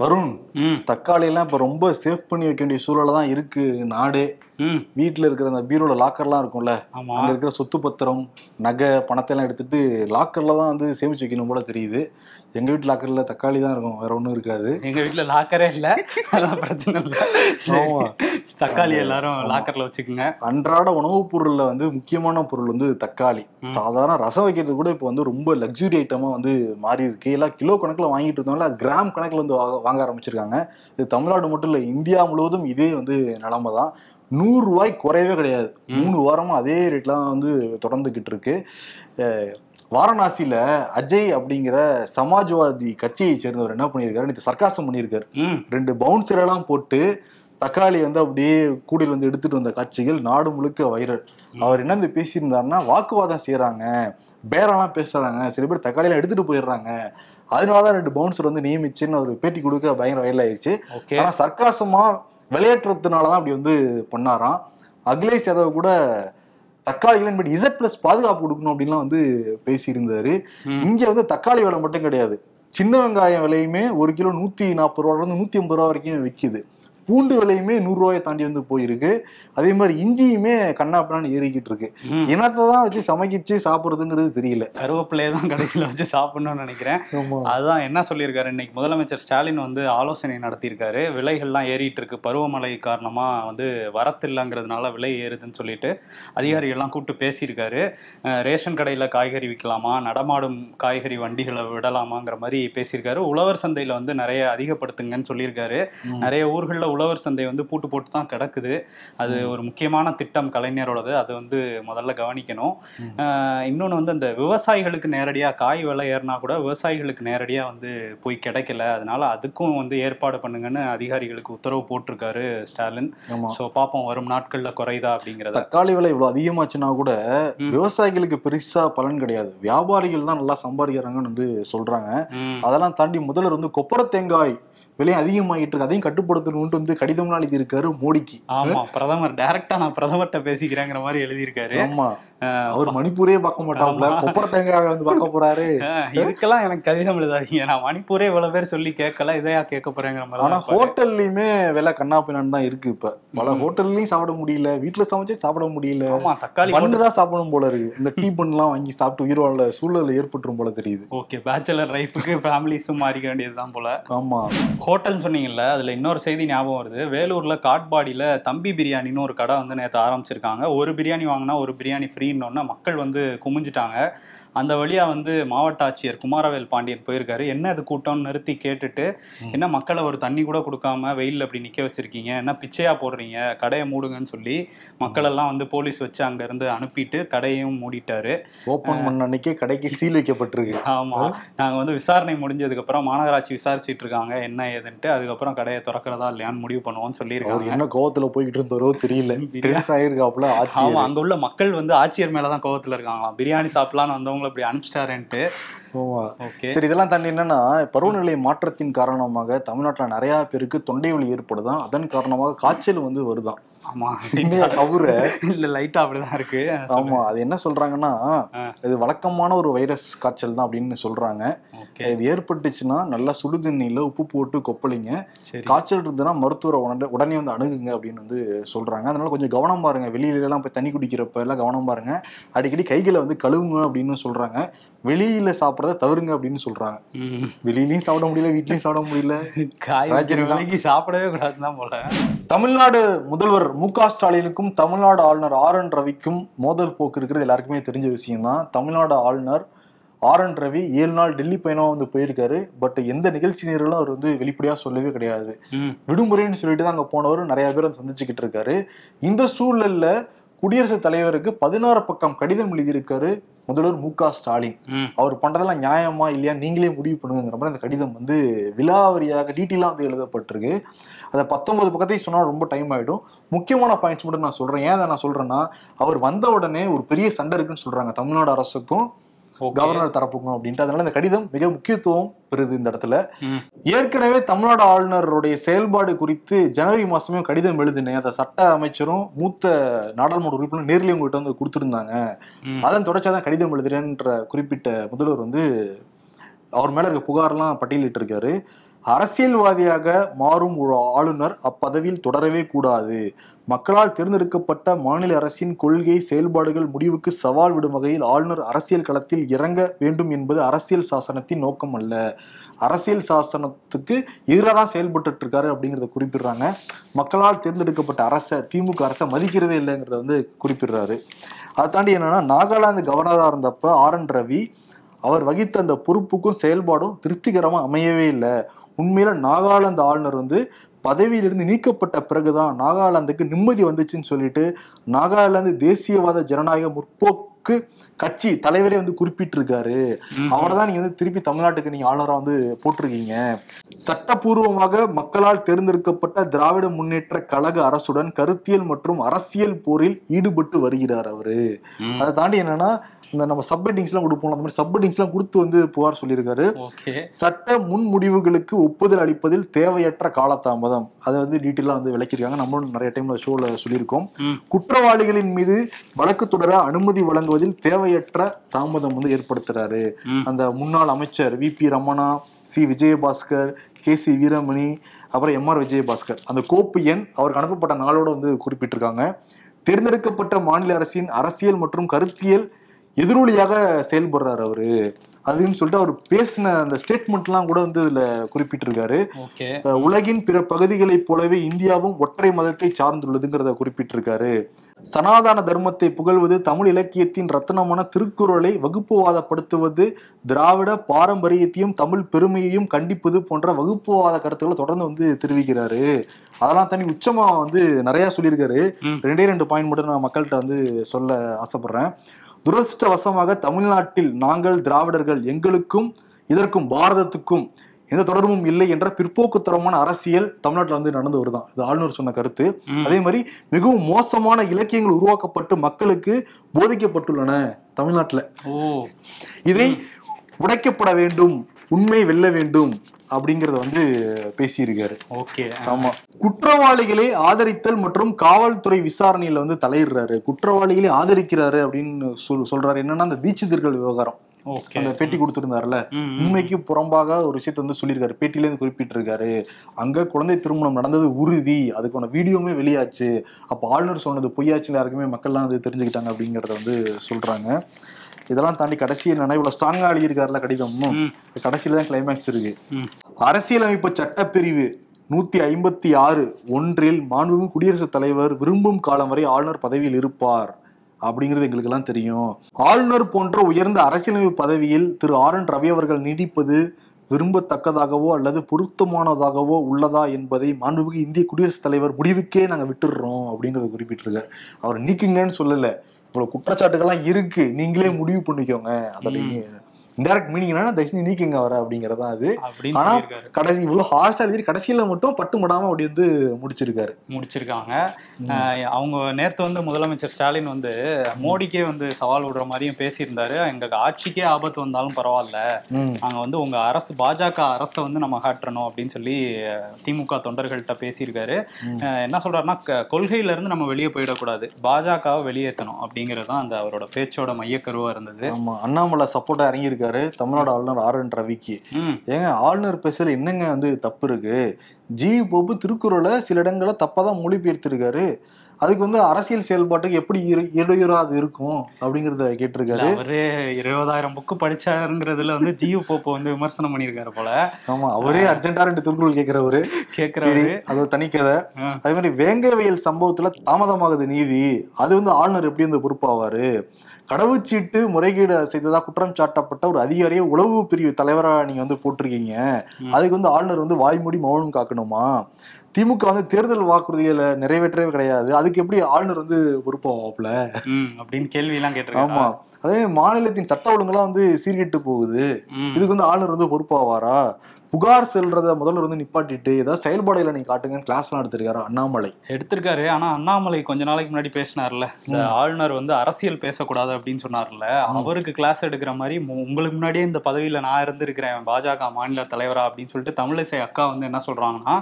வருண் தக்காளி எல்லாம் இப்ப ரொம்ப சேஃப் பண்ணி வைக்க வேண்டிய சூழல தான் இருக்கு நாடு. வீட்டுல இருக்கிற அந்த பீரோல லாக்கர்லாம் இருக்கும்ல அங்க இருக்கிற சொத்து பத்திரம் நகை பணத்தை எல்லாம் எடுத்துட்டு லாக்கர்ல தான் வந்து சேமிச்சு வைக்கணும் போல தெரியுது. எங்க வீட்டு லாக்கர்ல தக்காளி தான் இருக்கும் வேற ஒண்ணும் இருக்காது. எங்க வீட்ல லாக்கரே இல்ல. அதெல்லாம் பிரச்சனை இல்ல. தக்காளி எல்லாரும் லாக்கர்ல வச்சுக்கோங்க. அன்றாட உணவுப் பொருள்ல வந்து முக்கியமான பொருள் வந்து தக்காளி. சாதாரண ரசம் வைக்கிறது கூட இப்போ வந்து ரொம்ப லக்ஸுரி ஐட்டமா வந்து மாறி இருக்கு எல்லாம் கிலோ கணக்குல வாங்கிட்டு இருந்தவங்கள கிராம் கணக்குல வந்து வாங்க- ஆரம்பிச்சிருக்காங்க. இது தமிழ்நாடு மட்டும் இல்ல இந்தியா முழுவதும் இதே வந்து நிலைமை தான். நூறு ரூபாய் குறையவே கிடையாது. மூணு வாரமா அதே ரேட்ல தான் வந்து தொடர்ந்துகிட்டு இருக்கு. வாரணாசியில அஜய் அப்படிங்கிற சமாஜ்வாதி கட்சியை சேர்ந்தவர் என்ன பண்ணியிருக்காரு? நேற்று சர்க்காசம் பண்ணியிருக்காரு. ரெண்டு பவுன்சர் எல்லாம் போட்டு தக்காளி வந்து அப்படியே கூடையில் வந்து எடுத்துட்டு வந்த காட்சிகள் நாடு முழுக்க வைரல் அவர் என்ன வந்து பேசியிருந்தாருன்னா வாக்குவாதம் செய்யறாங்க பேரெல்லாம் பேசுறாங்க. சில பேர் தக்காளியெல்லாம் எடுத்துட்டு போயிடுறாங்க. அதனாலதான் ரெண்டு பவுன்சர் வந்து நியமிச்சுன்னு அவர் பேட்டி கொடுக்க பயங்கர வைரல் ஆயிடுச்சு ஓகே ஆனா சர்க்காசமா விளையாட்டுறதுனாலதான் அப்படி வந்து பண்ணாராம். அகிலேஷ் யாதவ் கூட தக்காளிகள் பட் இசட் பிளஸ் பாதுகாப்பு கொடுக்கணும் அப்படின்லாம் வந்து பேசியிருந்தாரு. இங்க வந்து தக்காளி விலை மட்டும் கிடையாது. சின்ன வெங்காயம் விலையுமே ஒரு கிலோ நூத்தி நாற்பது ரூபால இருந்து நூத்தி ஐம்பது ரூபா வரைக்கும் விக்குது. பூண்டு விலையுமே நூறு ரூபாயை தாண்டி வந்து போயிருக்கு. அதே மாதிரி இஞ்சியுமே கண்ணாப்பினான்னு ஏறிக்கிட்டு இருக்கு ம். என்னத்தை தான் வச்சு சமைக்கிச்சு சாப்பிடுறதுங்கிறது தெரியல. கருவேப்பிலையை தான் கடைசியில வச்சு சாப்பிடணும்னு நினைக்கிறேன். அதுதான் என்ன சொல்லியிருக்காரு? இன்னைக்கு முதலமைச்சர் ஸ்டாலின் வந்து ஆலோசனை நடத்தியிருக்காரு. விலைகள்லாம் ஏறிட்டு இருக்கு பருவமழை காரணமா வந்து வரத்து இல்லைங்கிறதுனால விலை ஏறுதுன்னு சொல்லிட்டு அதிகாரிகள்லாம் கூப்பிட்டு பேசியிருக்காரு. ரேஷன் கடையில் காய்கறி விற்கலாமா? நடமாடும் காய்கறி வண்டிகளை விடலாமாங்கிற மாதிரி பேசியிருக்காரு. உழவர் சந்தையில் வந்து நிறைய அதிகப்படுத்துங்கன்னு சொல்லியிருக்காரு. நிறைய ஊர்களில் உழவர் சந்தை வந்து பூட்டு போட்டு தான் கிடக்குது. அது ஒரு முக்கியமான திட்டம் கலைஞரோடது. அதை வந்து முதல்ல கவனிக்கணும். இன்னொன்று வந்து அந்த விவசாயிகளுக்கு நேரடியாக காய் விலை ஏறினா கூட விவசாயிகளுக்கு நேரடியாக வந்து போய் கிடைக்கல. அதனால அதுக்கும் வந்து ஏற்பாடு பண்ணுங்கன்னு அதிகாரிகளுக்கு உத்தரவு போட்டிருக்காரு ஸ்டாலின். ஸோ பார்ப்போம் வரும் நாட்களில் குறையுதா அப்படிங்கிறத. தக்காளி விலை இவ்வளவு அதிகமாச்சுன்னா கூட. விவசாயிகளுக்கு பெருசா பலன் கிடையாது. வியாபாரிகள் தான் நல்லா சம்பாதிக்கிறாங்கன்னு வந்து சொல்றாங்க. அதெல்லாம் தாண்டி முதல்வர் வந்து கொப்பர தேங்காய் விலை அதிகமாகிட்டு இருக்கு. அதையும் கட்டுப்படுத்தணும்னு வந்து கடிதம்லாம் எழுதியிருக்காரு மோடிக்கு. ஆமா பிரதமர். டைரக்டா நான் பிரதமர்கிட்ட பேசிக்கிறேங்கிற மாதிரி எழுதியிருக்காரு. ஆமா. அவர் மணிப்பூரே பார்க்க மாட்டாப்ல. கொப்பர தேங்காய் வந்து பார்க்க போறாரு. இதுக்கெல்லாம் எனக்கு கடிதம் எழுதாதீங்க. நான் மணிப்பூரே இவ்வளவு பேர் சொல்லி கேட்கல இதையா கேட்க போறேங்கிற மாதிரி ஆனா. ஹோட்டல்லையுமே விலை கண்ணா பின்னான்னு தான் இருக்கு இப்ப. பல. ஹோட்டல்லையும் சாப்பிட முடியல. வீட்டுல சமைச்சே சாப்பிட முடியல. தக்காளி பண்ணு தான் சாப்பிடணும் போல இருக்கு. இந்த டீ பண்ணலாம் வாங்கி சாப்பிட்டு உயிர் வாழ சூழல் ஏற்பட்டுரும் போல தெரியுது. ஓகே பேச்சுலர் லைஃபுக்கு ஃபேமிலிஸும் மாறிக்க வேண்டியதுதான் போல. ஆமா. ஹோட்டல்னு சொன்னீங்கல்ல அதுல இன்னொரு செய்தி ஞாபகம் வருது. வேலூர்ல காட்பாடியில தம்பி பிரியாணின்னு ஒரு கடை வந்து நேற்று ஆரம்பிச்சிருக்காங்க. ஒரு பிரியாணி வாங்கினா ஒரு பிரியாணி ஃப்ரீன்னு மக்கள் வந்து குமிஞ்சிட்டாங்க. அந்த வழியா வந்து மாவட்ட ஆட்சியர் குமாரவேல் பாண்டியன் போயிருக்காரு. என்ன அது கூட்டம்னு நிறுத்தி கேட்டுட்டு என்ன மக்களை ஒரு தண்ணி கூட கொடுக்காம வெயில்ல அப்படி நிக்க வச்சிருக்கீங்க? என்ன பிச்சையா போடுறீங்க? கடையை மூடுங்கன்னு சொல்லி மக்கள் எல்லாம் வந்து போலீஸ் வச்சு அங்க இருந்து அனுப்பிட்டு கடையையும் மூடிட்டாரு. ஓபன் பண்ண அன்னைக்கே கடைக்கு சீல் வைக்கப்பட்டிருக்கு. ஆமா. நாங்க வந்து விசாரணை முடிஞ்சதுக்கு அப்புறம் மாநகராட்சி விசாரிச்சிட்டு இருக்காங்க. என்ன ஏதுன்ட்டு அதுக்கப்புறம் கடையை திறக்கிறதா இல்லையான்னு முடிவு பண்ணுவோம்னு சொல்லியிருக்காங்க. என்ன கோவத்துல போய்கிட்டு இருந்தாரோ தெரியல டென்ஸ் ஆயிருக்காப்ல ஆமா அங்க உள்ள மக்கள் வந்து ஆட்சியர் மேலதான் கோவத்துல இருக்காங்களாம். பிரியாணி சாப்பிடலாம்னு வந்தவங்களை இப்படி அனுப்பிச்சிட்டாருன்ட்டு. சரி இதெல்லாம் தாண்டி என்னன்னா பருவநிலை மாற்றத்தின் காரணமாக தமிழ்நாட்டுல நிறைய பேருக்கு தொண்டை வலி ஏற்படுதான். அதன் காரணமாக காய்ச்சல் வந்து வருதாம் ஆமா கவுர இல்ல லைட்டா அப்படிதான் இருக்கு. ஆமா அது என்ன சொல்றாங்கன்னா. இது வழக்கமான ஒரு வைரஸ் காய்ச்சல் தான் அப்படின்னு சொல்றாங்க. இது ஏற்பட்டுச்சுன்னா நல்லா சுடு தண்ணியில உப்பு போட்டு கொப்பளிங்க. காய்ச்சல் இருந்ததுன்னா மருத்துவரை உடனே உடனே வந்து அணுகுங்க அப்படின்னு வந்து சொல்றாங்க. அதனால கொஞ்சம் கவனம் பாருங்க. வெளியில எல்லாம் போய் தண்ணி குடிக்கிறப்ப எல்லாம் கவனம் பாருங்க. அடிக்கடி கைகளை வந்து கழுவுங்க அப்படின்னு சொல்றாங்க. வெளியில சாப்பிட்றத தவிருங்க அப்படின்னு சொல்றாங்க. வெளியிலயும் சாப்பிட முடியல வீட்லயும் சாப்பிட முடியல. காய் ராஜினி வைக்கிற தான். விலைக்கு சாப்பிடவே கூடாதுதான் போல. தமிழ்நாடு முதல்வர் மு க ஸ்டாலினுக்கும் தமிழ்நாடு ஆளுநர் ஆர் என் ரவிக்கும் மோதல் போக்கு இருக்கிறது எல்லாருக்குமே தெரிஞ்ச விஷயம் தான் தமிழ்நாடு ஆளுநர் ஆர் என் ரவி ஏழு நாள் டெல்லி பயணம் வந்து போயிருக்காரு. பட் எந்த நிகழ்ச்சி நேரலும் அவர் வந்து வெளிப்படையா சொல்லவே கிடையாது. விடுமுறைன்னு சொல்லிட்டு தான் அங்க போனவர் நிறைய பேர் சந்திச்சுக்கிட்டு இருக்காரு. இந்த சூழல்ல குடியரசுத் தலைவருக்கு பதினாறு பக்கம் கடிதம் எழுதியிருக்காரு முதல்வர் மு க ஸ்டாலின். அவர் பண்றதெல்லாம் நியாயமா இல்லையா? நீங்களே முடிவு பண்ணுங்கிற மாதிரி அந்த கடிதம் வந்து விலாவரியாக டீட்டெயிலாக வந்து எழுதப்பட்டிருக்கு. அதை பத்தொன்பது பக்கத்தையும் சொன்னா ரொம்ப டைம் ஆயிடும். முக்கியமான பாயிண்ட்ஸ் மட்டும் நான் சொல்றேன். ஏன் அதை நான் சொல்றேன்னா அவர் வந்த உடனே ஒரு பெரிய சண்டை இருக்குன்னு சொல்றாங்க தமிழ்நாடு அரசுக்கும். கவர்னர் தரப்புக்கும் அப்படின்ட்டு. அதனால இந்த கடிதம் மிக முக்கியத்துவம் பெறுது இந்த இடத்துல. ஏற்கனவே தமிழ்நாடு ஆளுநருடைய செயல்பாடு குறித்து ஜனவரி மாசமே கடிதம் எழுதினேன். அதை சட்ட அமைச்சரும் மூத்த நாடாளுமன்ற உறுப்பினர் நேர்லயும் உங்ககிட்ட வந்து கொடுத்துருந்தாங்க. அதன் தொடர்ச்சியாக தான் கடிதம் எழுதுறேன்ற குறிப்பிட்ட முதல்வர் வந்து அவர் மேல இருக்க புகார்லாம் பட்டியலிட்டு இருக்காரு அரசியல்வாதியாக மாறும் ஒரு ஆளுநர் அப்பதவியில் தொடரவே கூடாது. மக்களால் தேர்ந்தெடுக்கப்பட்ட மாநில அரசின் கொள்கை செயல்பாடுகள் முடிவுக்கு சவால் விடும் வகையில் ஆளுநர் அரசியல் களத்தில் இறங்க வேண்டும் என்பது அரசியல் சாசனத்தின் நோக்கம் அல்ல. அரசியல் சாசனத்துக்கு எதிராக தான் செயல்பட்டு இருக்காரு அப்படிங்கிறத குறிப்பிடுறாங்க. மக்களால் தேர்ந்தெடுக்கப்பட்ட அரசை திமுக அரசை மதிக்கிறதே இல்லைங்கிறத வந்து குறிப்பிடுறாரு. அதை தாண்டி என்னன்னா நாகாலாந்து கவர்னராக இருந்தப்ப ஆர் என் ரவி அவர் வகித்த அந்த பொறுப்புக்கும் செயல்பாடும் திருப்திகரமாக அமையவே இல்லை. உண்மையில நாகாலாந்து ஆளுநர் வந்து பதவியிலிருந்து நீக்கப்பட்ட பிறகுதான் நாகாலாந்துக்கு நிம்மதி வந்துச்சுன்னு சொல்லிட்டு நாகாலாந்து தேசியவாத ஜனநாயக முற்போக்கு கட்சி தலைவரே வந்து குறிப்பிட்டிருக்காரு. அவரை தான் நீங்க வந்து திருப்பி தமிழ்நாட்டுக்கு நீங்க ஆளுநரா வந்து போட்டிருக்கீங்க. சட்டப்பூர்வமாக மக்களால் தேர்ந்தெடுக்கப்பட்ட திராவிட முன்னேற்ற கழக அரசுடன் கருத்தியல் மற்றும் அரசியல் போரில் ஈடுபட்டு வருகிறார் அவரு. அதை தாண்டி என்னன்னா இந்த நம்ம சப்ஹெட்டிங்ஸ் எல்லாம் கொடுப்போம் அந்த மாதிரி சப்ஹெட்டிங்ஸ் எல்லாம் கொடுத்து வந்து புகார் சொல்லியிருக்காரு. சட்ட முன்முடிவுகளுக்கு ஒப்புதல் அளிப்பதில் தேவையற்ற காலதாமதம். அதை வந்து டீட்டெயிலாக வந்து விளக்கியிருக்காங்க. நம்மளும் நிறைய டைம்ல ஷோல சொல்லியிருக்கோம். குற்றவாளிகளின் மீது வழக்கு தொடர அனுமதி வழங்குவதில் தேவையற்ற தாமதம் வந்து ஏற்படுத்துறாரு. அந்த முன்னாள் அமைச்சர் V P Ramana C Vijayabaskar K C Veeramani அப்புறம் எம் ஆர் விஜயபாஸ்கர். அந்த கோப்பு எண் அவருக்கு அனுப்பப்பட்ட நாளோட வந்து குறிப்பிட்டிருக்காங்க. தேர்ந்தெடுக்கப்பட்ட மாநில அரசின் அரசியல் மற்றும் கருத்தியல் எதிரொலியாக செயல்படுறாரு அவரு. அதுன்னு சொல்லிட்டு அவர் பேசின அந்த ஸ்டேட்மெண்ட்லாம் கூட வந்து இதுல குறிப்பிட்டிருக்காரு. உலகின் பிற பகுதிகளைப் போலவே இந்தியாவும் ஒற்றை மதத்தை சார்ந்துள்ளதுங்கிறத குறிப்பிட்டிருக்காரு. சனாதன தர்மத்தை புகழ்வது தமிழ் இலக்கியத்தின் ரத்தனமான திருக்குறளை வகுப்புவாதப்படுத்துவது திராவிட பாரம்பரியத்தையும் தமிழ் பெருமையையும் கண்டிப்பது போன்ற வகுப்புவாத கருத்துக்களை தொடர்ந்து வந்து தெரிவிக்கிறாரு. அதெல்லாம் தனி உச்சமா வந்து நிறைய சொல்லியிருக்காரு. ரெண்டே ரெண்டு பாயிண்ட் மட்டும் நான் மக்கள்கிட்ட வந்து சொல்ல ஆசைப்படுறேன். துரதிருஷ்டவசமாக தமிழ்நாட்டில் நாங்கள் திராவிடர்கள் எங்களுக்கும் இதற்கும் பாரதத்துக்கும் எந்த தொடர்பும் இல்லை என்ற பிற்போக்குத்தரமான அரசியல் தமிழ்நாட்டில் வந்து நடந்து வருதான் இது ஆளுநர் சொன்ன கருத்து. அதே மாதிரி மிகவும் மோசமான இலக்கியங்கள் உருவாக்கப்பட்டு மக்களுக்கு போதிக்கப்பட்டுள்ளன தமிழ்நாட்டில். ஓ. இதை உடைக்கப்பட வேண்டும். உண்மை வெல்ல வேண்டும் அப்படிங்கறத வந்து பேசியிருக்காரு. ஓகே. ஆமா. குற்றவாளிகளை ஆதரித்தல் மற்றும் காவல்துறை விசாரணையில வந்து தலையிடுறாரு. குற்றவாளிகளை ஆதரிக்கிறாரு அப்படின்னு சொல் சொல்றாரு. என்னன்னா அந்த தீட்சிதர்கள் விவகாரம். ஓகே. அந்த பேட்டி கொடுத்திருந்தாருல. உண்மைக்கு புறம்பாக ஒரு விஷயத்தை வந்து சொல்லியிருக்காரு. பேட்டியில இருந்து குறிப்பிட்டிருக்காரு. அங்க குழந்தை திருமணம் நடந்தது உறுதி. அதுக்கான வீடியோவுமே வெளியாச்சு. அப்ப ஆளுநர் சொன்னது பொய்யாச்சுன்னு யாருக்குமே மக்கள்லாம் வந்து தெரிஞ்சுக்கிட்டாங்க அப்படிங்கறத வந்து சொல்றாங்க. இதெல்லாம் தாண்டி கடைசி நினைவுல ஸ்ட்ராங்கா எழுதியிருக்காருல கடிதம். கடைசியில தான் கிளைமேக்ஸ் இருக்கு. அரசியலமைப்பு சட்டப்பிரிவு நூத்தி ஐம்பத்தி ஆறு ஒன்றில் மாண்புமிகு குடியரசுத் தலைவர் விரும்பும் காலம் வரை ஆளுநர் பதவியில் இருப்பார் அப்படிங்கிறது எங்களுக்கு எல்லாம் தெரியும். ஆளுநர் போன்ற உயர்ந்த அரசியலமைப்பு பதவியில் திரு ஆர் என் ரவி அவர்கள் நீடிப்பது விரும்பத்தக்கதாகவோ அல்லது பொருத்தமானதாகவோ உள்ளதா என்பதை மாண்புமிகு இந்திய குடியரசுத் தலைவர் முடிவுக்கே நாங்க விட்டுடுறோம் அப்படிங்கறத குறிப்பிட்டிருக்காரு. அவர் நீக்குங்கன்னு சொல்லல. இவ்வளவு குற்றச்சாட்டுகள்லாம் இருக்கு. நீங்களே முடிவு பண்ணிக்கோங்க. அதோட இன்டைரக்ட் மீனிங் என்னன்னா தயவு நீக்குங்க வர அப்படிங்கறதா அது. ஆனா கடைசி இவ்வளவு ஹார்ஷா எழுதி கடைசியில மட்டும் பட்டு மடாம அப்படி வந்து முடிச்சிருக்காரு. முடிச்சிருக்காங்க. அவங்க நேத்து வந்து முதலமைச்சர் ஸ்டாலின் வந்து மோடிக்கே வந்து சவால் விடுற மாதிரியும் பேசியிருந்தாரு. எங்க ஆட்சிக்கே ஆபத்து வந்தாலும் பரவாயில்ல. ம். நாங்க வந்து உங்க அரசு பாஜக அரசை வந்து நம்ம காட்டுறணும் அப்படின்னு சொல்லி திமுக தொண்டர்கள்ட்ட பேசியிருக்காரு. என்ன சொல்றாருன்னா கொள்கையில இருந்து நம்ம வெளியே போயிடக்கூடாது. பாஜகவை வெளியேற்றணும் அப்படிங்கிறது தான் அந்த அவரோட பேச்சோட மையக்கருவா இருந்தது. ஆமா அண்ணாமலை சப்போர்ட்டா இறங்கியிருக்காரு. தமிழ்நாடு ஆளுநர் ஆர் என் ரவிக்கு. ஏங்க ஆளுநர் பேசல என்னங்க வந்து தப்பு இருக்கு? ஜி. போப்பு திருக்குறளை சில இடங்களை தப்பா தான் மொழிபெயர்த்திருக்காரு. அதுக்கு வந்து அரசியல் செயல்பாட்டுக்கு எப்படி இடையூறா அது இருக்கும் அப்படிங்கறத கேட்டிருக்காரு. அவரு இருபதாயிரம் புக்கு படிச்சாருங்கிறதுல வந்து ஜியு போப்போ வந்து விமர்சனம் பண்ணியிருக்காரு போல. ஆமா அவரே அர்ஜென்டா ரெண்டு திருக்குறள் கேட்கிறவரு சரி கேக்குறாரு அது ஒரு தனி கதை. அதே மாதிரி வேங்கவயல் சம்பவத்துல தாமதமாகுது நீதி. அது வந்து ஆளுநர் எப்படி வந்து பொறுப்பாவாரு? கடவுச்சீட்டு முறைகேடு செய்ததா குற்றம் சாட்டப்பட்ட ஒரு அதிகாரியை உளவு பிரிவு தலைவரா நீங்க வந்து போட்டிருக்கீங்க. அதுக்கு வந்து ஆளுநர் வந்து வாய்மூடி மௌனம் காக்கணுமா? திமுக வந்து தேர்தல் வாக்குறுதிகளை நிறைவேற்றவே கிடையாது. அதுக்கு எப்படி ஆளுநர் வந்து பொறுப்பாவாப்ல அப்படின்னு கேள்வி எல்லாம் ஆமா. அதே மாநிலத்தின் சட்ட ஒழுங்கெல்லாம் வந்து சீர்கெட்டு போகுது. இதுக்கு வந்து ஆளுநர் வந்து பொறுப்பாவாரா? புகார் செல்றத முதல்ல வந்து நிப்பாட்டிட்டு ஏதாவது செயல்பாடுகளை நீங்க காட்டுங்கன்னு கிளாஸ்லாம் எடுத்திருக்காரு அண்ணாமலை. எடுத்திருக்காரு. ஆனா அண்ணாமலை கொஞ்ச நாளைக்கு முன்னாடி பேசினார்ல. இந்த ஆளுநர் வந்து அரசியல் பேசக்கூடாது அப்படின்னு சொன்னார்ல. அவருக்கு கிளாஸ் எடுக்கிற மாதிரி உங்களுக்கு முன்னாடியே இந்த பதவியில நான் இருந்திருக்கிறேன் பாஜக மாநில தலைவரா? அப்படின்னு சொல்லிட்டு தமிழிசை அக்கா வந்து என்ன சொல்றாங்கன்னா.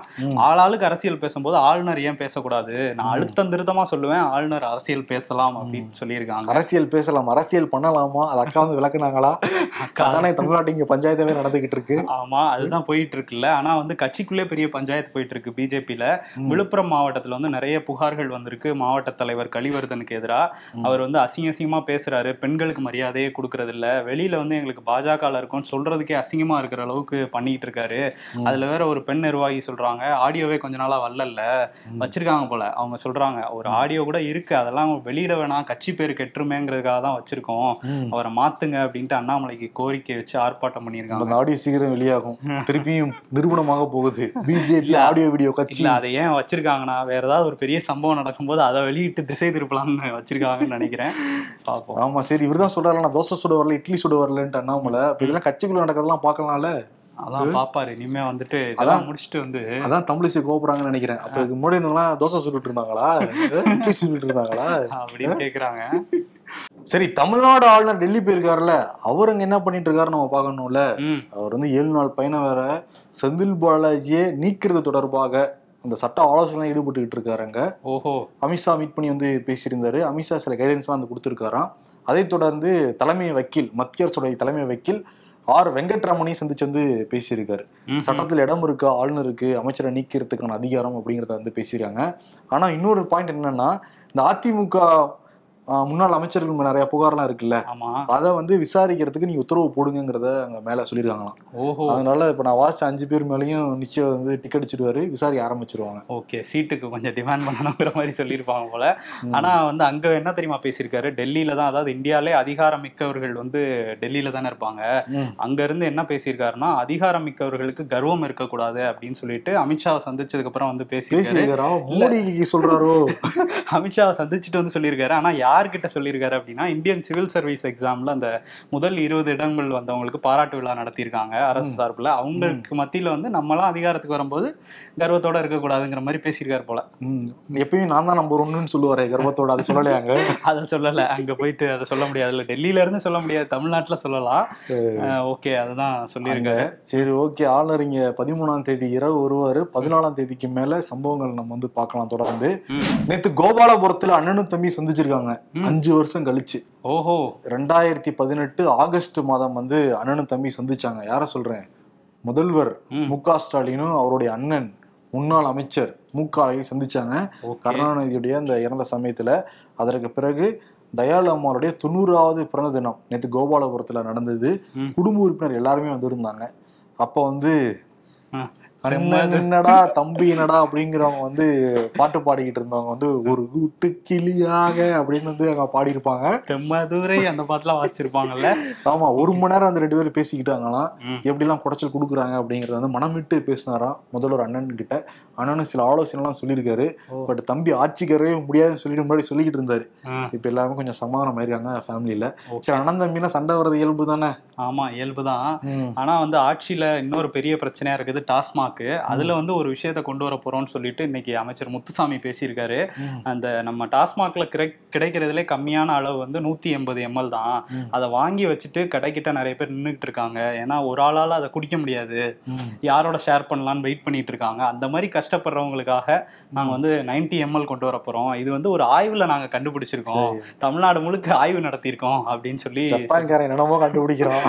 ஆளாளுக்கு அரசியல் பேசும்போது ஆளுநர் ஏன் பேசக்கூடாது? நான் அழுத்தம் திருத்தமா சொல்லுவேன் ஆளுநர் அரசியல் பேசலாம் அப்படின்னு சொல்லியிருக்காங்க. அரசியல் பேசலாம். அரசியல் பண்ணலாமா? அது அக்கா வந்து விளக்குனாங்களா? அக்கா. அதானே தமிழ்நாட்டு இங்க பஞ்சாயத்தாவே நடந்துகிட்டு இருக்கு. ஆமா அதுதான் தான் போயிட்டு இருக்குல்ல ஆனா வந்து கட்சிக்குள்ளே பெரிய பஞ்சாயத்து போயிட்டு இருக்கு பிஜேபியில விழுப்புரம் மாவட்டத்துல வந்து நிறைய புகார்கள் வந்திருக்கு. மாவட்ட தலைவர் கலிவர்தனுக்கு எதிராக அவர் வந்து அசிங்க அசிங்கமா பேசுறாரு. பெண்களுக்கு மரியாதையே கொடுக்கறது இல்ல வெளியில வந்து எங்களுக்கு பாஜக இருக்கும்னு சொல்றதுக்கே அசிங்கமா இருக்கிற அளவுக்கு பண்ணிட்டு இருக்காரு. அதுல வேற ஒரு பெண் நிர்வாகி சொல்றாங்க. ஆடியோவே கொஞ்ச நாளா வரல வச்சிருக்காங்க போல. அவங்க சொல்றாங்க. ஒரு ஆடியோ கூட இருக்கு. அதெல்லாம் வெளியிட வேணாம் கட்சி பேர் கெட்டுருமேங்கிறதுக்காக தான் வச்சிருக்கோம். அவரை மாத்துங்க அப்படின்ட்டு அண்ணாமலைக்கு கோரிக்கை வச்சு ஆர்ப்பாட்டம் பண்ணியிருக்காங்க. ஆடியோ சீக்கிரம் வெளியாகும். திருப்பியும் நிரூபணமாக போகுது. பிஜேபி ஆடியோ வீடியோ கட்சி. அதை ஏன் வச்சிருக்காங்கன்னா வேற ஏதாவது ஒரு பெரிய சம்பவம் நடக்கும்போது அதை வெளியிட்டு திசை திருப்பலாம்னு வச்சிருக்காங்கன்னு நினைக்கிறேன். பார்ப்போம். ஆமா சரி இவர்தான் சொல்றாரு நான் தோசை சுட வரல இட்லி சுட வரலன்ட்டு அண்ணாமலை இதெல்லாம் கட்சிக்குள்ள நடக்கிறதெல்லாம் பார்க்கலாம்ல? அதான் பாப்பாரு இனிமே வந்துட்டு இதெல்லாம் முடிச்சுட்டு வந்து அதான் தமிழிசை கோபுறாங்கன்னு நினைக்கிறேன். அப்ப இதுக்கு முன்னாடி இருந்தவங்களாம் தோசை சுட்டுட்டு இருந்தாங்களா? இட்லி சுட்டுட்டு இருந்தாங்களா? அப்படின்னு கேக்குறாங்க. சரி தமிழ்நாடு ஆளுநர் டெல்லி போயிருக்காருல்ல அவர் அங்க என்ன பண்ணிட்டு இருக்காரு நம்ம பார்க்கணும்ல? ம். அவர் வந்து ஏழு நாள் பயணம் வேற செந்தில் பாலாஜியை நீக்கிறது தொடர்பாக அந்த சட்ட ஆலோசனை ஈடுபட்டுக்கிட்டு இருக்காருங்க. ஓஹோ. அமித்ஷா மீட் பண்ணி வந்து பேசியிருந்தாரு. அமித்ஷா சில கைடன்ஸ்லாம் வந்து கொடுத்துருக்காராம். அதைத் தொடர்ந்து தலைமை வக்கீல் மத்திய அரசுடைய தலைமை வக்கீல் ஆர். வெங்கட்ரமணி சந்திச்சு வந்து பேசியிருக்காரு. சட்டத்தில் இடம் இருக்கா ஆளுநருக்கு அமைச்சரை நீக்கிறதுக்கான அதிகாரம் அப்படிங்கிறத வந்து பேசியிருக்காங்க. ஆனா இன்னொரு பாயிண்ட் என்னன்னா இந்த அதிமுக முன்னாள் அமைச்சர்கள் நிறைய புகார்லாம் இருக்குல்ல. ஆமா. அதை வந்து விசாரிக்கிறதுக்கு நீங்க உத்தரவு போடுங்கிறத அங்க மேல சொல்லியிருக்காங்களாம் ஓஹோ. அதனால இப்ப நான் வாசிச்ச அஞ்சு பேர் மேலயும் நிச்சயம் வந்து டிக்கெட் அடிச்சிடுவாரு விசாரிக்க ஆரம்பிச்சிருவாங்க. ஓகே சீட்டுக்கு கொஞ்சம் டிமாண்ட் பண்ணணுங்கிற மாதிரி சொல்லியிருப்பாங்க போல. ஆனா வந்து அங்க என்ன தெரியுமா பேசியிருக்காரு? டெல்லியில தான் அதாவது இந்தியாலே அதிகாரம் மிக்கவர்கள் வந்து டெல்லியில தானே இருப்பாங்க. அங்க இருந்து என்ன பேசியிருக்காருன்னா அதிகாரம் மிக்கவர்களுக்கு கர்வம் இருக்கக்கூடாது அப்படின்னு சொல்லிட்டு அமித்ஷாவை சந்திச்சதுக்கு அப்புறம் வந்து பேசியிருக்காரு. மோடிக்கு சொல்றாரோ? அமித்ஷாவை சந்திச்சுட்டு வந்து சொல்லியிருக்காரு. ஆனா யார்கிட்ட சொல்லியிருக்காரு அப்படின்னா இந்தியன் சிவில் சர்வீஸ் எக்ஸாம்ல அந்த முதல் இருபது இடங்கள் வந்தவங்களுக்கு பாராட்டு விழா நடத்தியிருக்காங்க அரசு சார்பில். அவங்களுக்கு மத்தியில வந்து நம்மளாம் அதிகாரத்துக்கு வரும்போது கர்வத்தோட இருக்கக்கூடாதுங்கிற மாதிரி பேசியிருக்காரு போல. எப்பயும் நான் தான் நம்பர் ஒன்னுன்னு சொல்லுவாரு கர்வத்தோட அதை சொல்லலையாங்க அதை சொல்லல. அங்க போயிட்டு அதை சொல்ல முடியாதுல்ல டெல்லியில இருந்து சொல்ல முடியாது. தமிழ்நாட்டுல சொல்லலாம். ஓகே. அதுதான் சொல்லியிருக்காரு. சரி ஓகே. ஆளுநர் இங்க பதிமூணாம் தேதி இரவு வருவாரு. பதினாலாம் தேதிக்கு மேல சம்பவங்கள் நம்ம வந்து பார்க்கலாம் தொடர்ந்து. நேத்து கோபாலபுரத்துல அண்ணனும் தம்பி சந்திச்சிருக்காங்க. அஞ்சு வருஷம் கழிச்சு. ஓஹோ. ரெண்டாயிரத்தி பதினெட்டு ஆகஸ்ட் மாதம் வந்து அண்ணனும் தம்பி சந்திச்சாங்க. யார சொல்றேன்? முதல்வர் ம். க ஸ்டாலினும் அவருடைய அண்ணன் முன்னாள் அமைச்சர் மு க சந்திச்சாங்க. கருணாநிதியுடைய அந்த இறந்த சமயத்துல. அதற்கு பிறகு தயாளு அம்மாவுடைய தொண்ணூறாவது பிறந்த தினம் நேற்று கோபாலபுரத்துல நடந்தது. குடும்ப உறுப்பினர் எல்லாருமே வந்திருந்தாங்க அப்ப வந்து என்னடா தம்பி என்னடா அப்படிங்கிறவங்க வந்து பாட்டு பாடிக்கிட்டு இருந்தவங்க வந்து ஒரு கூட்டு கிளியாக அப்படின்னு வந்து அங்க பாடியிருப்பாங்க. தெம்மதுரை அந்த பாட்டுலாம் வாசிச்சிருப்பாங்கல்ல? ஆமா ஒரு மணி நேரம் அந்த ரெண்டு பேரும் பேசிக்கிட்டாங்களாம். ம். எப்படிலாம் குடைச்சல் கொடுக்குறாங்க அப்படிங்கறத வந்து மனமிட்டு பேசினாராம் முதல்வர் அண்ணன் கிட்ட. அண்ணனும் சில ஆலோசனை எல்லாம் சொல்லியிருக்காரு. பட் தம்பி ஆட்சிக்கரவே முடியாதுன்னு சொல்லிட்டு முன்னாடி சொல்லிக்கிட்டு இருந்தாரு. இப்ப எல்லாருமே கொஞ்சம் சமாதானம் ஆயிருக்காங்க ஃபேமிலியில. சரி அண்ணன் தம்பினா சண்டை வர்றது இயல்பு தானே? ஆமா இயல்புதான் ஆனா வந்து ஆட்சியில இன்னொரு பெரிய பிரச்சனையா இருக்குது டாஸ்மாக். அதுல வந்து ஒரு விஷயத்த கொண்டு வர போறோம்னு சொல்லிட்டு இன்னைக்கு அமைச்சர் முத்துசாமி பேசியிருக்காரு. அந்த நம்ம டாஸ்மாக்ல கிடை- கிடைக்கிறதுலே கம்மியான அளவு வந்து நூத்தி எண்பது எம்எல் தான். அதை வாங்கி வச்சுட்டு கடைக்கிட்ட நிறைய பேர் நின்றுட்டு இருக்காங்க. ஏன்னா ஒரு ஆளால அதை குடிக்க முடியாது. யாரோட ஷேர் பண்ணலாம்னு வெயிட் பண்ணிட்டு இருக்காங்க. அந்த மாதிரி கஷ்டப்படுறவங்களுக்காக நாங்க வந்து 90 எம்எல் கொண்டு வர போறோம். இது வந்து ஒரு ஆய்வுல நாங்க கண்டுபிடிச்சிருக்கோம். தமிழ்நாடு முழுக்க ஆய்வு நடத்தியிருக்கோம் அப்படின்னு சொல்லி ஜப்பான்காரன் என்னமோ கண்டுபிடிக்கிறான்.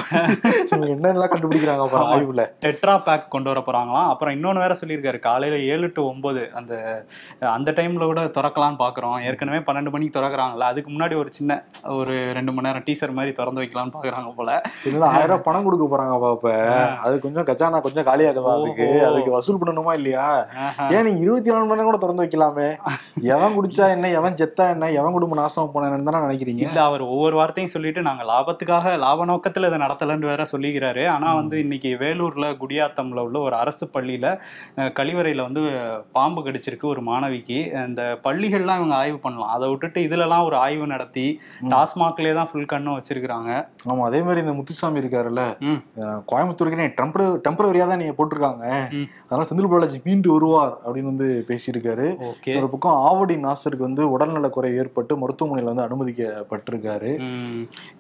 இவங்க என்னெல்லாம் கண்டுபிடிக்கிறாங்க ஆய்வுல? டெட்ரா பேக் கொண்டு வர போறாங்களாம். அப்புறம் இன்னொன்னு வேற சொல்லியிருக்காரு. காலையில ஏழு டு ஒன்பது அந்த அந்த டைம்ல கூட திறக்கலாம்னு பாக்குறோம். ஏற்கனவே பன்னெண்டு மணிக்கு திறக்கறாங்கல்ல அதுக்கு முன்னாடி ஒரு சின்ன ஒரு ரெண்டு மணி நேரம் டீசர் மாதிரி திறந்து வைக்கலாம்னு பாக்குறாங்க போல. இல்ல ஆயிரம் ரூபாய் பணம் கொடுக்க போறாங்க அப்ப அது கொஞ்சம் கஜானா கொஞ்சம் காலியாகுதா அதுக்கு. அதுக்கு வசூல் பண்ணணுமா இல்லையா. ஏன் நீங்க இருபத்தி நாலு மணி நேரம் கூட திறந்து வைக்கலாமே? எவன் குடிச்சா என்ன எவன் செத்தா என்ன எவன் குடும்பம் நாசம் போனேன்னு தானே நினைக்கிறீங்க? இல்ல அவர் ஒவ்வொரு வார்த்தையும் சொல்லிட்டு நாங்க லாபத்துக்காக லாப நோக்கத்துல இதை நடத்தலன்னு வேற சொல்லிக்கிறாரு. ஆனா வந்து இன்னைக்கு வேலூர்ல குடியாத்தம்ல உள்ள ஒரு அரசு பள்ளியில கழிவறையில வந்து பாம்பு கடிச்சிருக்கு ஒரு மாணவிக்கு. அந்த பள்ளிகள்லாம் இவங்க ஆய்வு பண்ணலாம். அதை விட்டுட்டு இதுலலாம் ஒரு ஆய்வு நடத்தி டாஸ்மாக்லயே தான் ஃபுல் கண்ணும் வச்சிருக்காங்க ஆமா அதே மாதிரி இந்த முத்துசாமி இருக்காருல்ல. கோயம்புத்தூருக்கு டெம்பர டெம்பரவரியா தான் நீங்க போட்டிருக்காங்க. அதனால செந்தில் பாலாஜி மீண்டு வருவார் அப்படின்னு வந்து பேசியிருக்காரு. ஒரு பக்கம் ஆவடி நாசருக்கு வந்து உடல்நலக் குறை ஏற்பட்டு மருத்துவமனையில வந்து அனுமதிக்கப்பட்டிருக்காரு.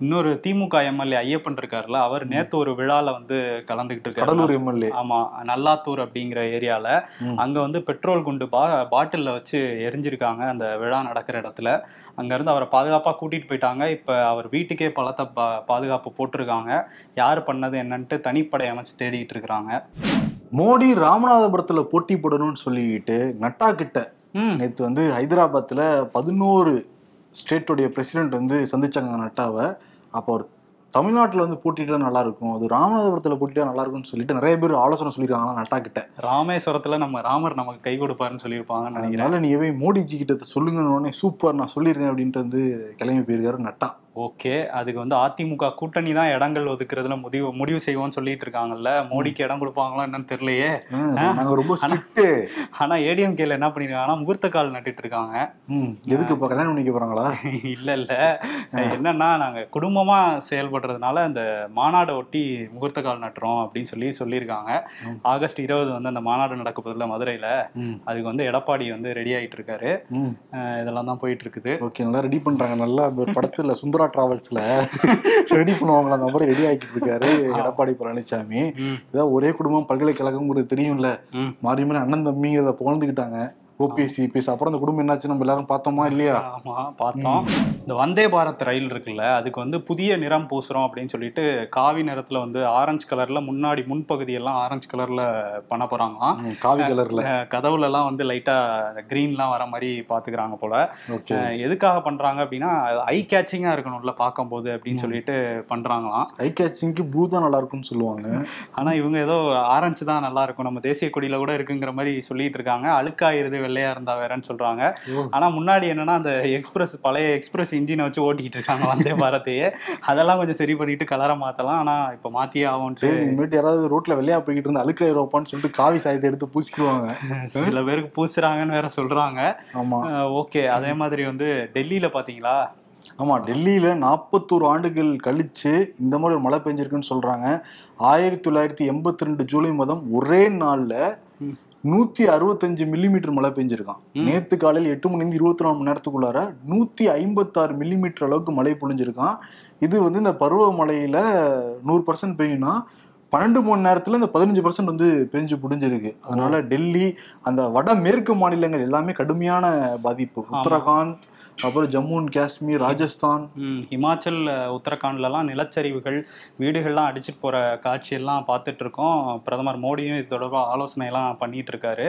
இன்னொரு திமுக எம்எல்ஏ ஐயப்பன் இருக்காருல்ல அவர் நேத்து ஒரு விழால வந்து கலந்துகிட்டு இருக்காரு. கடலூர் எம்எல்ஏ. ஆமா நல்லாத்தூர் ஆத்தூர் அப்படிங்கிற ஏரியால ம். அங்க வந்து பெட்ரோல் குண்டு பா பாட்டில்ல வச்சு எரிஞ்சிருக்காங்க அந்த விழா நடக்கிற இடத்துல. அங்க இருந்து அவரை பாதுகாப்பா கூட்டிட்டு போயிட்டாங்க. இப்ப அவர் வீட்டுக்கே பலத்த பா பாதுகாப்பு போட்டிருக்காங்க. யார் பண்ணது என்னன்ட்டு தனிப்படை அமைச்சு தேடிட்டு இருக்கிறாங்க. மோடி ராமநாதபுரத்துல போட்டி போடணும்னு சொல்லிட்டு நட்டா கிட்ட நேத்து வந்து ஹைதராபாத்ல பதினோரு ஸ்டேட்டோடைய பிரசிடென்ட் வந்து சந்திச்சாங்க நட்டாவை. அப்போ அவர் தமிழ்நாட்டுல வந்து போட்டிட்டா நல்லா இருக்கும் அது ராமநாதபுரத்துல போட்டிட்டா நல்லா இருக்கும்னு சொல்லிட்டு நிறைய பேர் ஆலோசனை சொல்லியிருக்காங்களா நட்டா கிட்ட ராமேஸ்வரத்துல நம்ம ராமர் நமக்கு கை கொடுப்பாருன்னு சொல்லியிருப்பாங்கன்னு நினைக்கிறேன். அதனால நீ போய் மோடிஜி கிட்ட சொல்லுங்கன்னு உடனே சூப்பர் நான் சொல்லிருக்கேன் அப்படின்ட்டு வந்து கிளம்பி போயிருக்காரு நட்டா. ஓகே. அதுக்கு வந்து அதிமுக கூட்டணி தான் இடங்கள் ஒதுக்குறதுல முடிவு முடிவு செய்வோம்னு சொல்லிட்டு இருக்காங்கல்ல. மோடிக்கு இடம் கொடுப்பாங்களோ என்னன்னு தெரியலையே. ரொம்ப ஆனா ஏடிஎம்கேல என்ன பண்ணிருக்காங்கன்னா முகூர்த்த கால் நட்டுட்டு இருக்காங்க. எதுக்கு இப்ப கல்யாணம் பண்ணிக்க போறாங்களா? இல்ல இல்ல. என்னன்னா நாங்க குடும்பமா செயல்படுறதுனால அந்த மாநாடை ஒட்டி முகூர்த்த கால் நட்டுறோம் அப்படின்னு சொல்லி சொல்லியிருக்காங்க. ஆகஸ்ட் இருபது வந்து அந்த மாநாடு நடக்க போதில்ல மதுரையில. அதுக்கு வந்து எடப்பாடி வந்து ரெடி ஆயிட்டு இருக்காரு. இதெல்லாம் தான் போயிட்டு இருக்குது. ஓகே நல்லா ரெடி பண்றாங்க. நல்லா அந்த படத்துல சுந்தரா டிராவல்ஸ்ல ரெடி பண்ணுவாங்களா? அந்த மாதிரி ரெடி ஆக்கிட்டு இருக்காரு எடப்பாடி பழனிசாமி இதான் ஒரே குடும்பம் பல்கலைக்கழகம்ங்கிறது தெரியும்ல. மாறி மாறி அண்ணன் தம்பிங்கிறத புகழ்ந்துக்கிட்டாங்க ஓபிஎஸ் சிபிஎஸ் அப்புறம் அந்த குடும்பம் என்னாச்சு? நம்ம எல்லாரும் பார்த்தோமா இல்லையா? ஆமா பார்த்தோம். இந்த வந்தே பாரத் ரயில் இருக்குல்ல அதுக்கு வந்து புதிய நிறம் பூசுறோம் அப்படின்னு சொல்லிட்டு காவி நிறத்துல வந்து ஆரஞ்சு கலர்ல முன்னாடி முன்பகுதி எல்லாம் ஆரஞ்சு கலர்ல பண்ண போறாங்களாம். காவி கலர்ல. கதவுல எல்லாம் வந்து லைட்டா கிரீன்லாம் வர மாதிரி பாத்துக்கிறாங்க போல. எதுக்காக பண்றாங்க அப்படின்னா ஐ கேச்சிங்கா இருக்கணும்ல பார்க்கும்போது அப்படின்னு சொல்லிட்டு பண்றாங்களாம். ஐ கேச்சிங்க்கு ப்ளூ தான் நல்லா இருக்கும்னு சொல்லுவாங்க. ஆனா இவங்க ஏதோ ஆரஞ்சு தான் நல்லா இருக்கும். நம்ம தேசிய கொடியில கூட இருக்குங்கிற மாதிரி சொல்லிட்டு இருக்காங்க. அழுக்காயிருது வெள்ளையா இருந்தா வேறன்னு சொல்றாங்க. ஆனா முன்னாடி என்னன்னா அந்த எக்ஸ்பிரஸ் பழைய எக்ஸ்பிரஸ் இன்ஜினை வச்சு ஓட்டிக்கிட்டு இருக்காங்க வந்தே பாரத்தையே அதெல்லாம் கொஞ்சம் சரி பண்ணிட்டு கலரை மாத்தலாம். ஆனா இப்ப மாத்தியே ஆகும்ட்டு இனிமேட்டு யாராவது ரோட்ல வெள்ளையா போய்கிட்டு இருந்தா அழுக்காயிரோப்பான்னு சொல்லிட்டு காவி சாயத்தை எடுத்து பூசிக்குவாங்க சில பேருக்கு பூசுறாங்கன்னு வேற சொல்றாங்க. ஆமா. ஓகே. அதே மாதிரி வந்து டெல்லியில பாத்தீங்களா? ஆமா டெல்லியில நாற்பத்தோரு ஆண்டுகள் கழிச்சு இந்த மாதிரி ஒரு மழை பெஞ்சிருக்குன்னு சொல்றாங்க. ஆயிரத்தி தொள்ளாயிரத்தி எண்பத்தி ரெண்டு ஜூலை மாதம் ஒரே நாள்ல. நூத்தி அறுபத்தஞ்சு மில்லிமீட்டர் மழை பெஞ்சிருக்கான். நேத்து காலையில் எட்டு மணி இருபத்தி நாலு மணி நேரத்துக்குள்ளார நூத்தி ஐம்பத்தாறு மில்லிமீட்டர் அளவுக்கு மழை பொழிஞ்சிருக்கான் இது வந்து இந்த பருவமழையில நூறு பர்சன்ட் பெய்யும்னா பன்னெண்டு மணி நேரத்துல இந்த பதினஞ்சு பர்சன்ட் வந்து பெஞ்சு முடிஞ்சிருக்கு அதனால டெல்லி அந்த வட மேற்கு மாநிலங்கள் எல்லாமே கடுமையான பாதிப்பு. உத்தரகாண்ட் அப்புறம் ஜம்மு அண்ட் காஷ்மீர் ராஜஸ்தான். அஹ், உத்தரகாண்ட்லலாம் நிலச்சரிவுகள் வீடுகள்லாம் அடிச்சிட்டு போற காட்சியெல்லாம் பார்த்துட்டு இருக்கோம் பிரதமர் மோடியும் இது தொடர்பாக ஆலோசனை எல்லாம் பண்ணிட்டு இருக்காரு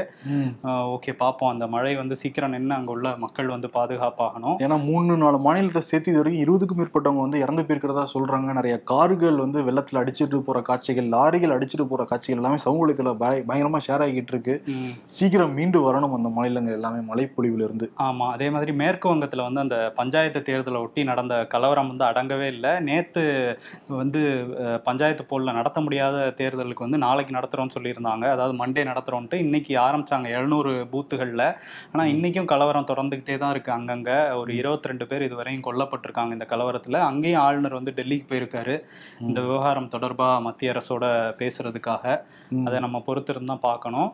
ஓகே பார்ப்போம். அந்த மழை வந்து சீக்கிரம் நின்று அங்க உள்ள மக்கள் வந்து பாதுகாப்பாகணும். ஏன்னா மூணு நாலு மாநிலத்தை சேர்த்து இது வரைக்கும் இருபதுக்கும் மேற்பட்டவங்க வந்து இறந்து போயிருக்கிறதா சொல்றாங்க. நிறைய கார்கள் வந்து வெள்ளத்துல அடிச்சிட்டு போற காட்சிகள் லாரிகள் அடிச்சிட்டு போற காட்சிகள் எல்லாமே சமூக வலைத்துல பய- பயங்கரமா ஷேர் ஆகிட்டு இருக்கு சீக்கிரம் மீண்டு வரணும் அந்த மாநிலங்கள் எல்லாமே மழைப்பொழிவுல இருந்து ஆமா அதே மாதிரி மேற்கு வங்கத்துல வந்து அந்த பஞ்சாயத்து தேர்தலை ஒட்டி நடந்த கலவரம் வந்து அடங்கவே இல்லை. நேத்து வந்து பஞ்சாயத்து போல்ல நடத்த முடியாத தேர்தலுக்கு வந்து நாளைக்கு நடத்துறோம்னு சொல்லியிருந்தாங்க. அதாவது மண்டே நடத்துறோம்ட்டு இன்னைக்கு ஆரம்பிச்சாங்க எழுநூறு பூத்துகள்ல. ஆனா இன்னைக்கும் கலவரம் தொடர்ந்துகிட்டே தான் இருக்கு அங்கங்க. ஒரு இருபத்தி ரெண்டு பேர் இதுவரையும் கொல்லப்பட்டிருக்காங்க இந்த கலவரத்துல. அங்கேயும் ஆளுநர் வந்து டெல்லிக்கு போயிருக்காரு. இந்த விவகாரம் தொடர்பா மத்திய அரசோட பேசுறதுக்காக. ம். அதை நம்ம பொறுத்திருந்து தான் பார்க்கணும்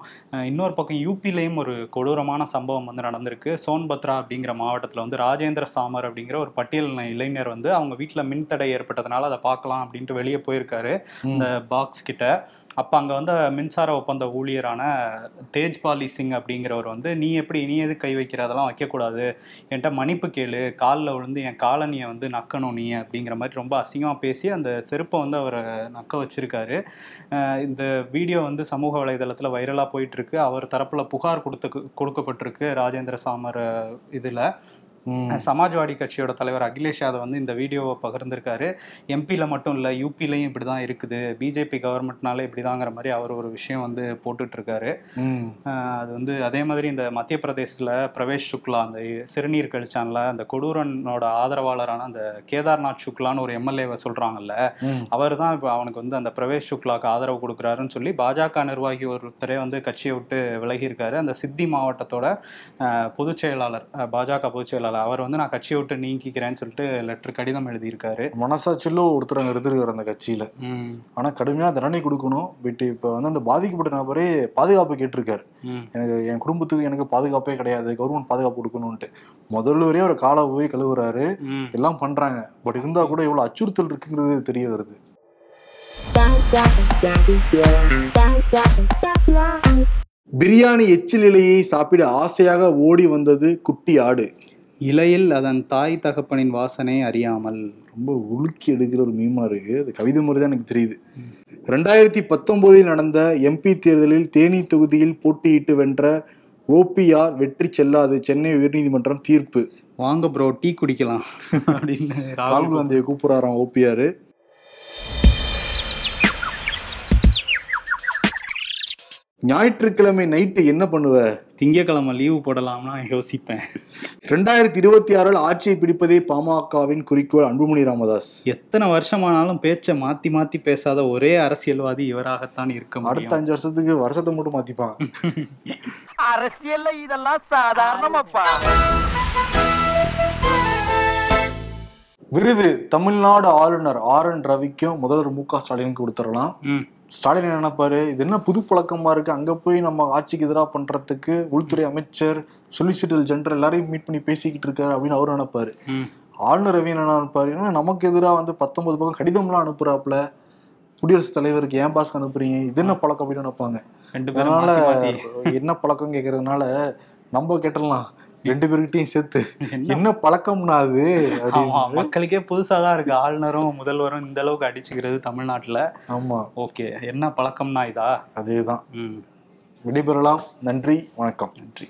இன்னொரு பக்கம் யூபிலையும் ஒரு கொடூரமான சம்பவம் வந்து நடந்திருக்கு. சோன்பத்ரா அப்படிங்கிற மாவட்டத்தில் வந்து ராஜேந்திர சாமர் அப்படிங்கிற ஒரு பட்டியல் இளைஞர் வந்து அவங்க வீட்டில் மின்தடை ஏற்பட்டதுனால அதை பார்க்கலாம் அப்படின்ட்டு வெளியே போயிருக்காரு. இந்த பாக்ஸ் கிட்ட அப்போ அங்கே வந்து மின்சார ஒப்பந்த ஊழியரான தேஜ்பாலி சிங் அப்படிங்கிறவர் வந்து நீ எப்படி நீ எது கை வைக்கிற? அதெல்லாம் வைக்கக்கூடாது. என்கிட்ட மன்னிப்பு கேளு. காலில் விழுந்து என் காலனியை வந்து நக்கணும் நீ அப்படிங்கிற மாதிரி ரொம்ப அசிங்கமாக பேசி அந்த செருப்பை வந்து அவரை நக்க வச்சிருக்காரு. இந்த வீடியோ வந்து சமூக வலைதளத்தில் வைரலாக போயிட்டு இருக்கு அவர் தரப்பில் புகார் கொடுத்து கொடுக்கப்பட்டிருக்கு ராஜேந்திர சாமர் இதில். சமாஜ்வாடி கட்சியோட தலைவர் அகிலேஷ் யாதவ் வந்து இந்த வீடியோவை பகிர்ந்திருக்காரு. எம்பியில் மட்டும் இல்லை யூபிலையும் இப்படி தான் இருக்குது. பிஜேபி கவர்மெண்ட்னால இப்படிதாங்கிற மாதிரி அவர் ஒரு விஷயம் வந்து போட்டுட்டு இருக்காரு அது வந்து அதே மாதிரி இந்த மத்திய பிரதேசில் பிரவேஷ் சுக்லா அந்த சிறுநீர் கழிச்சான்ல அந்த கொடூரனோட ஆதரவாளரான அந்த கேதார்நாத் சுக்லான்னு ஒரு எம்எல்ஏவை சொல்றாங்கல்ல. அவர் தான் இப்போ அவனுக்கு வந்து அந்த பிரவேஷ் சுக்லாக்கு ஆதரவு கொடுக்குறாருன்னு சொல்லி பாஜக நிர்வாகி ஒருத்தரே வந்து கட்சியை விட்டு விலகி இருக்காரு அந்த சித்தி மாவட்டத்தோட பொதுச் செயலாளர் பாஜக பொதுச் செயலாளர் அவர் வந்து நான் கட்சியை விட்டு நீக்கிக்கிறேன்னு சொல்லிட்டு லெட்டர் கடிதம் எழுதியிருக்காரு. மனசாட்சியில ஒருத்தர் இருந்திருக்காரு அந்த கட்சியில. ம், ஆனா கடுமையா தண்டனை கொடுக்கணும். பட் இப்ப வந்து அந்த பாதிக்கப்பட்ட நபரே பாதுகாப்பு கேட்டிருக்காரு. எனக்கு என் குடும்பத்துக்கு எனக்கு பாதுகாப்பே கிடையாது கவர்மெண்ட் பாதுகாப்பு கொடுக்கணும்ட்டு முதல்வரே அவர் காலை போய் கழுவுறாரு. எல்லாம் பண்றாங்க. பட் இருந்தா கூட இவ்வளவு அச்சுறுத்தல் இருக்குங்கிறது தெரிய வருது. பிரியாணி எச்சில் இலையை சாப்பிட ஆசையாக ஓடி வந்தது குட்டி ஆடு. இலையில் அதன் தாய் தகப்பனின் வாசனை அறியாமல். ரொம்ப உலுக்கி எடுக்கிற ஒரு மீமா இருக்கு. அது கவிதை முறை தான் எனக்கு தெரியுது. ரெண்டாயிரத்தி பத்தொன்பதில் நடந்த எம்பி தேர்தலில் தேனி தொகுதியில் போட்டியிட்டு வென்ற ஓபிஆர் வெற்றி செல்லாது சென்னை உயர்நீதிமன்றம் தீர்ப்பு. வாங்க ப்ரோ டீ குடிக்கலாம். அப்படின்னு ராகுல் காந்தியை கூப்பிடுறாராம் ஓபிஆர் ஞாயிற்றுக்கிழமை நைட்டு என்ன பண்ணுவ? திங்கக்கிழமை லீவு போடலாம்னா யோசிப்பேன். ரெண்டாயிரத்தி இருபத்தி ஆறில் ஆட்சியை பிடிப்பதே பாமகவின் குறிக்கோள் அன்புமணி ராமதாஸ். எத்தனை வருஷமானாலும் பேச்சை மாத்தி மாத்தி பேசாத ஒரே அரசியல்வாதி இவராகத்தான் இருக்க அடுத்த அஞ்சு வருஷத்துக்கு வருஷத்தை மட்டும் மாத்திப்பான். அரசியல்ல இதெல்லாம் சாதாரணமாப்பா. விருது தமிழ்நாடு ஆளுநர் ஆர் என் ரவிக்கும் முதல்வர் மு க ஸ்டாலினுக்கு கொடுத்துடலாம். ம், ஸ்டாலின் என்ன நினைப்பாரு? இது என்ன புது பழக்கமா இருக்கு? அங்க போய் நம்ம ஆட்சிக்கு எதிராக பண்றதுக்கு உள்துறை அமைச்சர் சொலிசிட்டர் ஜெனரல் எல்லாரையும் மீட் பண்ணி பேசிக்கிட்டு இருக்காரு அப்படின்னு அவரு நினைப்பாரு. ஆளுநர் ரவி என்ன நினைப்பாரு? ஏன்னா நமக்கு எதிராக வந்து பத்தொன்பது பக்கம் கடிதம்லாம் அனுப்புறாப்புல. குடியரசுத் தலைவருக்கு ஏன் பாஸ்க்கு அனுப்புறீங்க? இது என்ன பழக்கம் அப்படின்னு நினைப்பாங்க. அதனால என்ன பழக்கம் கேக்குறதுனால நம்ம கேட்டலாம் ரெண்டு பேர்கிட்டயும் சேர்த்து. என்ன? பழக்கம்னா அது. மக்களுக்கே புதுசா தான் இருக்கு. ஆளுநரும் முதல்வரும் இந்த அளவுக்கு அடிச்சுக்கிறது தமிழ்நாட்டுல. ஆமா. ஓகே என்ன பழக்கம்னா இதா? அதேதான். விடைபெறலாம். நன்றி வணக்கம். நன்றி.